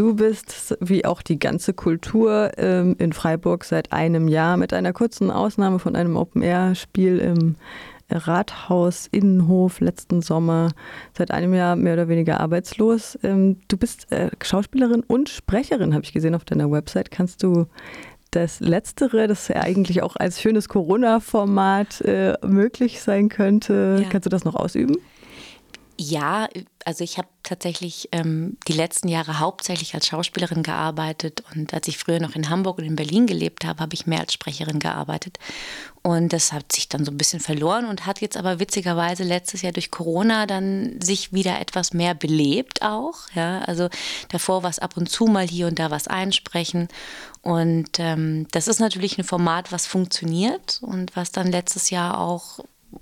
Du bist, wie auch die ganze Kultur, ähm, in Freiburg seit einem Jahr mit einer kurzen Ausnahme von einem Open-Air-Spiel im Rathaus Innenhof letzten Sommer seit einem Jahr mehr oder weniger arbeitslos. Ähm, du bist äh, Schauspielerin und Sprecherin, habe ich gesehen auf deiner Website. Kannst du das Letztere, das ja eigentlich auch als schönes Corona-Format äh, möglich sein könnte, ja. kannst du das noch ausüben? Ja, also ich habe tatsächlich ähm, die letzten Jahre hauptsächlich als Schauspielerin gearbeitet und als ich früher noch in Hamburg und in Berlin gelebt habe, habe ich mehr als Sprecherin gearbeitet. Und das hat sich dann so ein bisschen verloren und hat jetzt aber witzigerweise letztes Jahr durch Corona dann sich wieder etwas mehr belebt auch. Ja, also davor war es ab und zu mal hier und da was einsprechen. Und ähm, das ist natürlich ein Format, was funktioniert und was dann letztes Jahr auch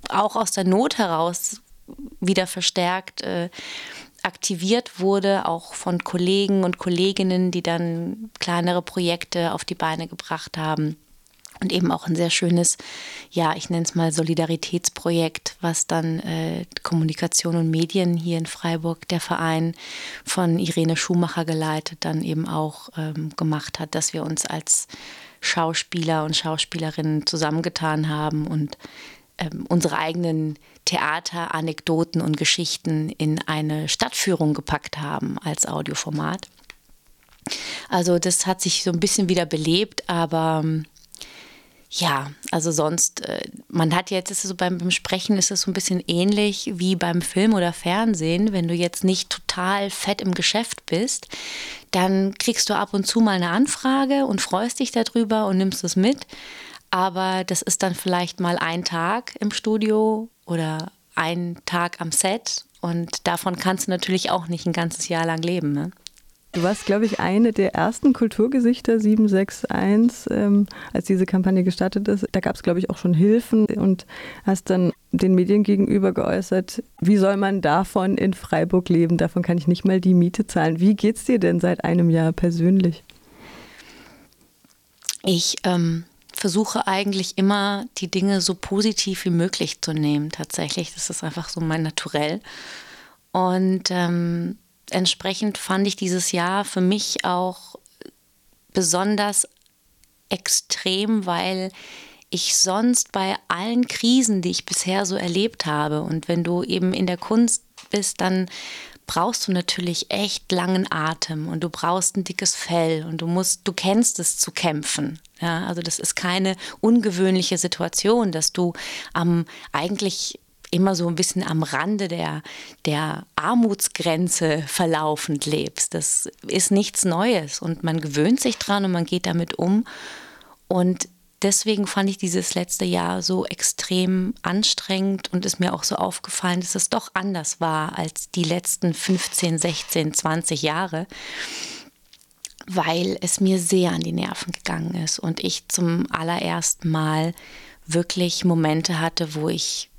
auch aus der Not heraus wieder verstärkt äh, aktiviert wurde, auch von Kollegen und Kolleginnen, die dann kleinere Projekte auf die Beine gebracht haben. Und eben auch ein sehr schönes, ja, ich nenne es mal Solidaritätsprojekt, was dann äh, Kommunikation und Medien hier in Freiburg, der Verein von Irene Schumacher geleitet, dann eben auch ähm, gemacht hat, dass wir uns als Schauspieler und Schauspielerinnen zusammengetan haben und ähm, unsere eigenen Theater, Anekdoten und Geschichten in eine Stadtführung gepackt haben als Audioformat. Also das hat sich so ein bisschen wieder belebt, aber ähm, ja, also sonst, äh, man hat jetzt, ist es so beim, beim, Sprechen ist es so ein bisschen ähnlich wie beim Film oder Fernsehen. Wenn du jetzt nicht total fett im Geschäft bist, dann kriegst du ab und zu mal eine Anfrage und freust dich darüber und nimmst es mit. Aber das ist dann vielleicht mal ein Tag im Studio oder ein Tag am Set. Und davon kannst du natürlich auch nicht ein ganzes Jahr lang leben. Ne? Du warst, glaube ich, eine der ersten Kulturgesichter 761, ähm, als diese Kampagne gestartet ist. Da gab es, glaube ich, auch schon Hilfen und hast dann den Medien gegenüber geäußert, wie soll man davon in Freiburg leben? Davon kann ich nicht mal die Miete zahlen. Wie geht es dir denn seit einem Jahr persönlich? Ich ähm, versuche eigentlich immer, die Dinge so positiv wie möglich zu nehmen. Tatsächlich, das ist einfach so mein Naturell. Und ähm, entsprechend fand ich dieses Jahr für mich auch besonders extrem, weil ich sonst bei allen Krisen, die ich bisher so erlebt habe, und wenn du eben in der Kunst bist, dann brauchst du natürlich echt langen Atem und du brauchst ein dickes Fell und du musst, du kennst es zu kämpfen. Ja, also das ist keine ungewöhnliche Situation, dass du am eigentlich immer so ein bisschen am Rande der, der Armutsgrenze verlaufend lebst. Das ist nichts Neues und man gewöhnt sich dran und man geht damit um. Und deswegen fand ich dieses letzte Jahr so extrem anstrengend und ist mir auch so aufgefallen, dass es doch anders war als die letzten 15, 16, 20 Jahre, weil es mir sehr an die Nerven gegangen ist und ich zum allerersten Mal wirklich Momente hatte, wo ich,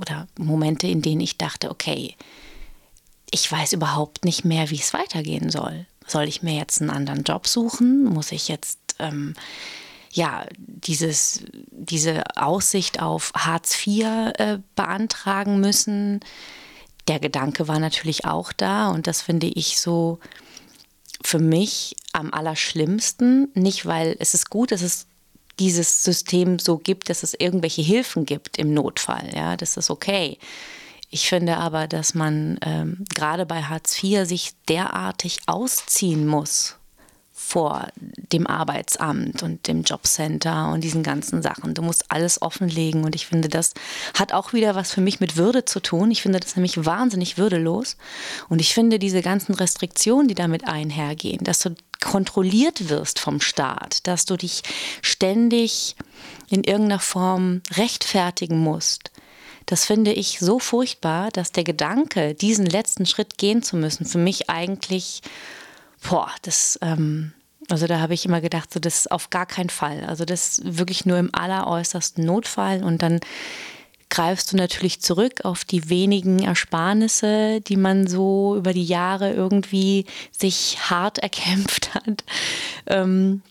oder Momente, in denen ich dachte, okay, ich weiß überhaupt nicht mehr, wie es weitergehen soll. Soll ich mir jetzt einen anderen Job suchen? Muss ich jetzt... Ähm, ja, dieses, diese Aussicht auf Hartz IV äh, beantragen müssen. Der Gedanke war natürlich auch da und das finde ich so für mich am allerschlimmsten. Nicht, weil es ist gut, dass es dieses System so gibt, dass es irgendwelche Hilfen gibt im Notfall. Ja, das ist okay. Ich finde aber, dass man ähm, gerade bei Hartz IV sich derartig ausziehen muss vor dem Arbeitsamt und dem Jobcenter und diesen ganzen Sachen. Du musst alles offenlegen und ich finde, das hat auch wieder was für mich mit Würde zu tun. Ich finde das nämlich wahnsinnig würdelos und ich finde diese ganzen Restriktionen, die damit einhergehen, dass du kontrolliert wirst vom Staat, dass du dich ständig in irgendeiner Form rechtfertigen musst. Das finde ich so furchtbar, dass der Gedanke, diesen letzten Schritt gehen zu müssen, für mich eigentlich boah, das, ähm, also da habe ich immer gedacht, so das auf gar keinen Fall. Also das wirklich nur im alleräußersten Notfall und dann greifst du natürlich zurück auf die wenigen Ersparnisse, die man so über die Jahre irgendwie sich hart erkämpft hat. Ähm,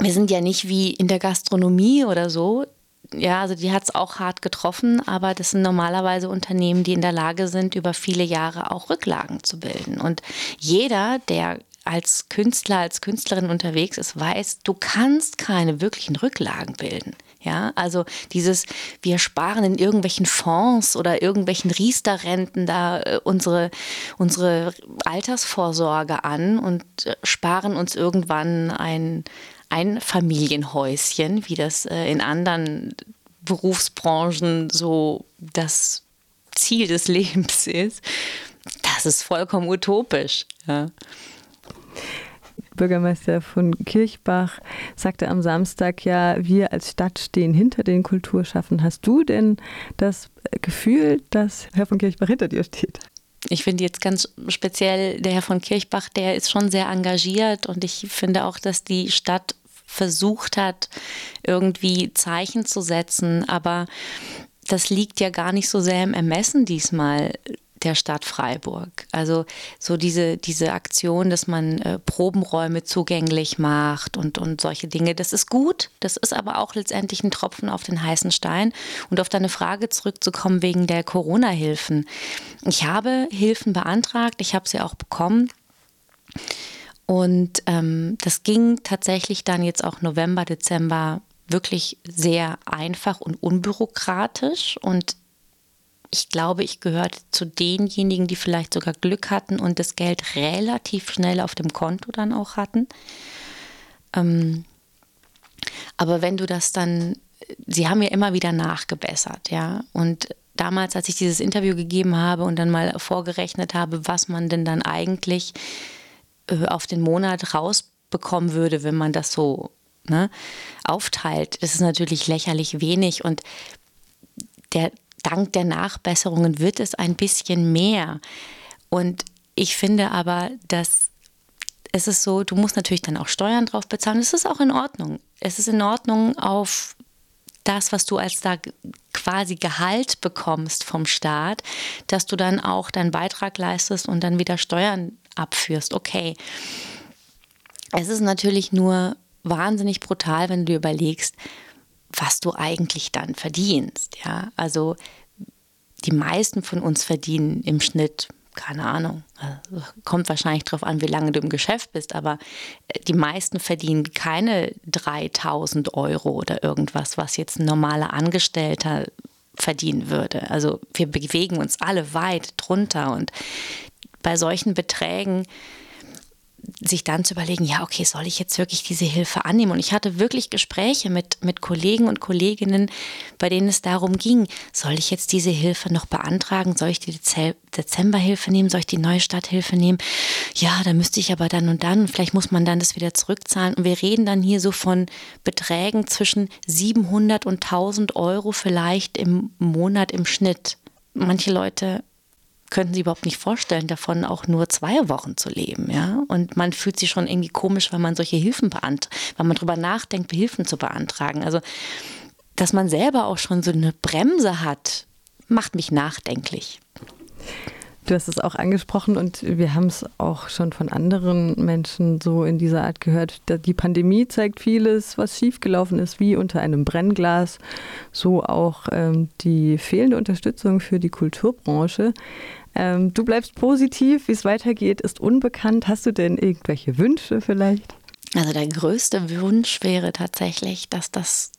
wir sind ja nicht wie in der Gastronomie oder so. Ja, also die hat es auch hart getroffen, aber das sind normalerweise Unternehmen, die in der Lage sind, über viele Jahre auch Rücklagen zu bilden. Und jeder, der als Künstler, als Künstlerin unterwegs ist, weiß, du kannst keine wirklichen Rücklagen bilden. Ja, also dieses, wir sparen in irgendwelchen Fonds oder irgendwelchen Riester-Renten da äh, unsere, unsere Altersvorsorge an und äh, sparen uns irgendwann ein, ein Familienhäuschen, wie das äh, in anderen Berufsbranchen so das Ziel des Lebens ist. Das ist vollkommen utopisch. Ja. Bürgermeister von Kirchbach sagte am Samstag ja, wir als Stadt stehen hinter den Kulturschaffen. Hast du denn das Gefühl, dass Herr von Kirchbach hinter dir steht? Ich finde jetzt ganz speziell der Herr von Kirchbach, der ist schon sehr engagiert und ich finde auch, dass die Stadt versucht hat, irgendwie Zeichen zu setzen, aber das liegt ja gar nicht so sehr im Ermessen diesmal der Stadt Freiburg. Also so diese, diese Aktion, dass man äh, Probenräume zugänglich macht und, und solche Dinge, das ist gut. Das ist aber auch letztendlich ein Tropfen auf den heißen Stein. Und auf deine Frage zurückzukommen wegen der Corona-Hilfen. Ich habe Hilfen beantragt, ich habe sie auch bekommen. Und ähm, das ging tatsächlich dann jetzt auch November, Dezember wirklich sehr einfach und unbürokratisch. Und ich glaube, ich gehörte zu denjenigen, die vielleicht sogar Glück hatten und das Geld relativ schnell auf dem Konto dann auch hatten. Ähm, aber wenn du das dann, sie haben ja immer wieder nachgebessert, ja. Und damals, als ich dieses Interview gegeben habe und dann mal vorgerechnet habe, was man denn dann eigentlich äh, auf den Monat rausbekommen würde, wenn man das so ne, aufteilt, das ist natürlich lächerlich wenig und der dank der Nachbesserungen wird es ein bisschen mehr. Und ich finde aber, dass es ist so, du musst natürlich dann auch Steuern drauf bezahlen. Es ist auch in Ordnung. Es ist in Ordnung auf das, was du als da quasi Gehalt bekommst vom Staat, dass du dann auch deinen Beitrag leistest und dann wieder Steuern abführst. Okay. Es ist natürlich nur wahnsinnig brutal, wenn du dir überlegst, was du eigentlich dann verdienst. Ja, also die meisten von uns verdienen im Schnitt, keine Ahnung, also kommt wahrscheinlich darauf an, wie lange du im Geschäft bist, aber äh, die meisten verdienen keine 3000 Euro oder irgendwas, was jetzt ein normaler Angestellter verdienen würde. Also wir bewegen uns alle weit drunter und bei solchen Beträgen sich dann zu überlegen, ja, okay, soll ich jetzt wirklich diese Hilfe annehmen? Und ich hatte wirklich Gespräche mit, mit Kollegen und Kolleginnen, bei denen es darum ging, soll ich jetzt diese Hilfe noch beantragen? Soll ich die Dezemberhilfe nehmen? Soll ich die neue Stadthilfe nehmen? Ja, da müsste ich aber dann und dann, vielleicht muss man dann das wieder zurückzahlen. Und wir reden dann hier so von Beträgen zwischen 700 und 1000 Euro vielleicht im Monat im Schnitt. Manche Leute könnten sich überhaupt nicht vorstellen, davon auch nur zwei Wochen zu leben. Ja? Und man fühlt sich schon irgendwie komisch, wenn man solche Hilfen beantragt, wenn man darüber nachdenkt, Hilfen zu beantragen. Also, dass man selber auch schon so eine Bremse hat, macht mich nachdenklich. Du hast es auch angesprochen und wir haben es auch schon von anderen Menschen so in dieser Art gehört. Die Pandemie zeigt vieles, was schiefgelaufen ist, wie unter einem Brennglas. So auch ähm, die fehlende Unterstützung für die Kulturbranche. Ähm, du bleibst positiv, wie es weitergeht, ist unbekannt. Hast du denn irgendwelche Wünsche vielleicht? Also der größte Wunsch wäre tatsächlich, dass das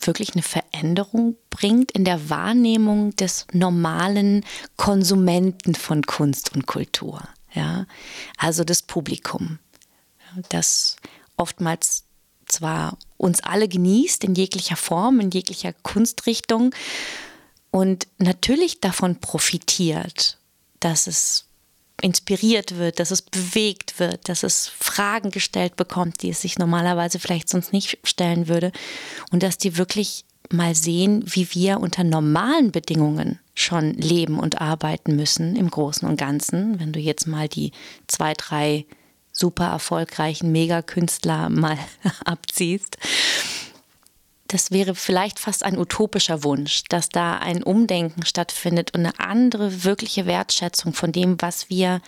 wirklich eine Veränderung bringt in der Wahrnehmung des normalen Konsumenten von Kunst und Kultur. Ja? Also das Publikum, das oftmals zwar uns alle genießt in jeglicher Form, in jeglicher Kunstrichtung, und natürlich davon profitiert, dass es inspiriert wird, dass es bewegt wird, dass es Fragen gestellt bekommt, die es sich normalerweise vielleicht sonst nicht stellen würde und dass die wirklich mal sehen, wie wir unter normalen Bedingungen schon leben und arbeiten müssen im Großen und Ganzen. Wenn du jetzt mal die zwei, drei super erfolgreichen Megakünstler mal abziehst das wäre vielleicht fast ein utopischer Wunsch, dass da ein Umdenken stattfindet und eine andere wirkliche Wertschätzung von dem, was wir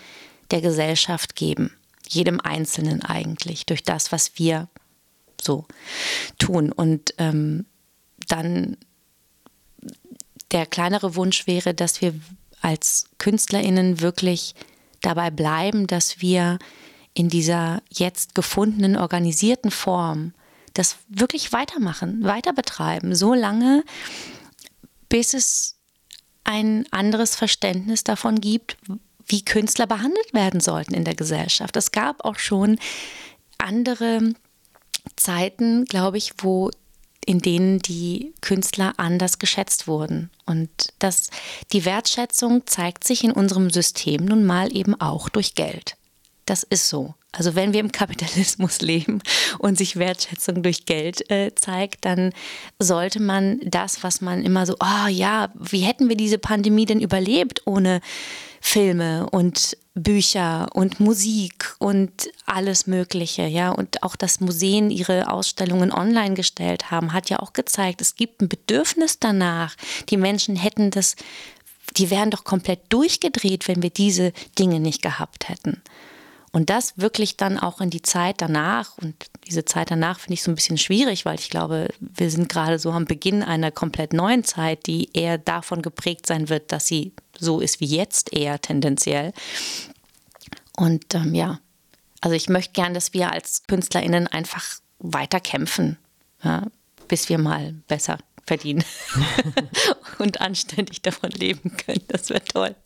der Gesellschaft geben. Jedem Einzelnen eigentlich, durch das, was wir so tun. Und ähm, dann der kleinere Wunsch wäre, dass wir als KünstlerInnen wirklich dabei bleiben, dass wir in dieser jetzt gefundenen, organisierten Form das wirklich weitermachen, weiter betreiben, so lange, bis es ein anderes Verständnis davon gibt, wie Künstler behandelt werden sollten in der Gesellschaft. Es gab auch schon andere Zeiten, glaube ich, wo in denen die Künstler anders geschätzt wurden. Und das, die Wertschätzung zeigt sich in unserem System nun mal eben auch durch Geld. Das ist so. Also wenn wir im Kapitalismus leben und sich Wertschätzung durch Geld äh, zeigt, dann sollte man das, was man immer so, oh ja, wie hätten wir diese Pandemie denn überlebt ohne Filme und Bücher und Musik und alles Mögliche, ja. Und auch, dass Museen ihre Ausstellungen online gestellt haben, hat ja auch gezeigt, es gibt ein Bedürfnis danach. Die Menschen hätten das, die wären doch komplett durchgedreht, wenn wir diese Dinge nicht gehabt hätten. Und das wirklich dann auch in die Zeit danach, und diese Zeit danach finde ich so ein bisschen schwierig, weil ich glaube, wir sind gerade so am Beginn einer komplett neuen Zeit, die eher davon geprägt sein wird, dass sie so ist wie jetzt eher tendenziell. Und ähm, ja, also ich möchte gern, dass wir als KünstlerInnen einfach weiter kämpfen, ja, bis wir mal besser verdienen und anständig davon leben können. Das wäre toll.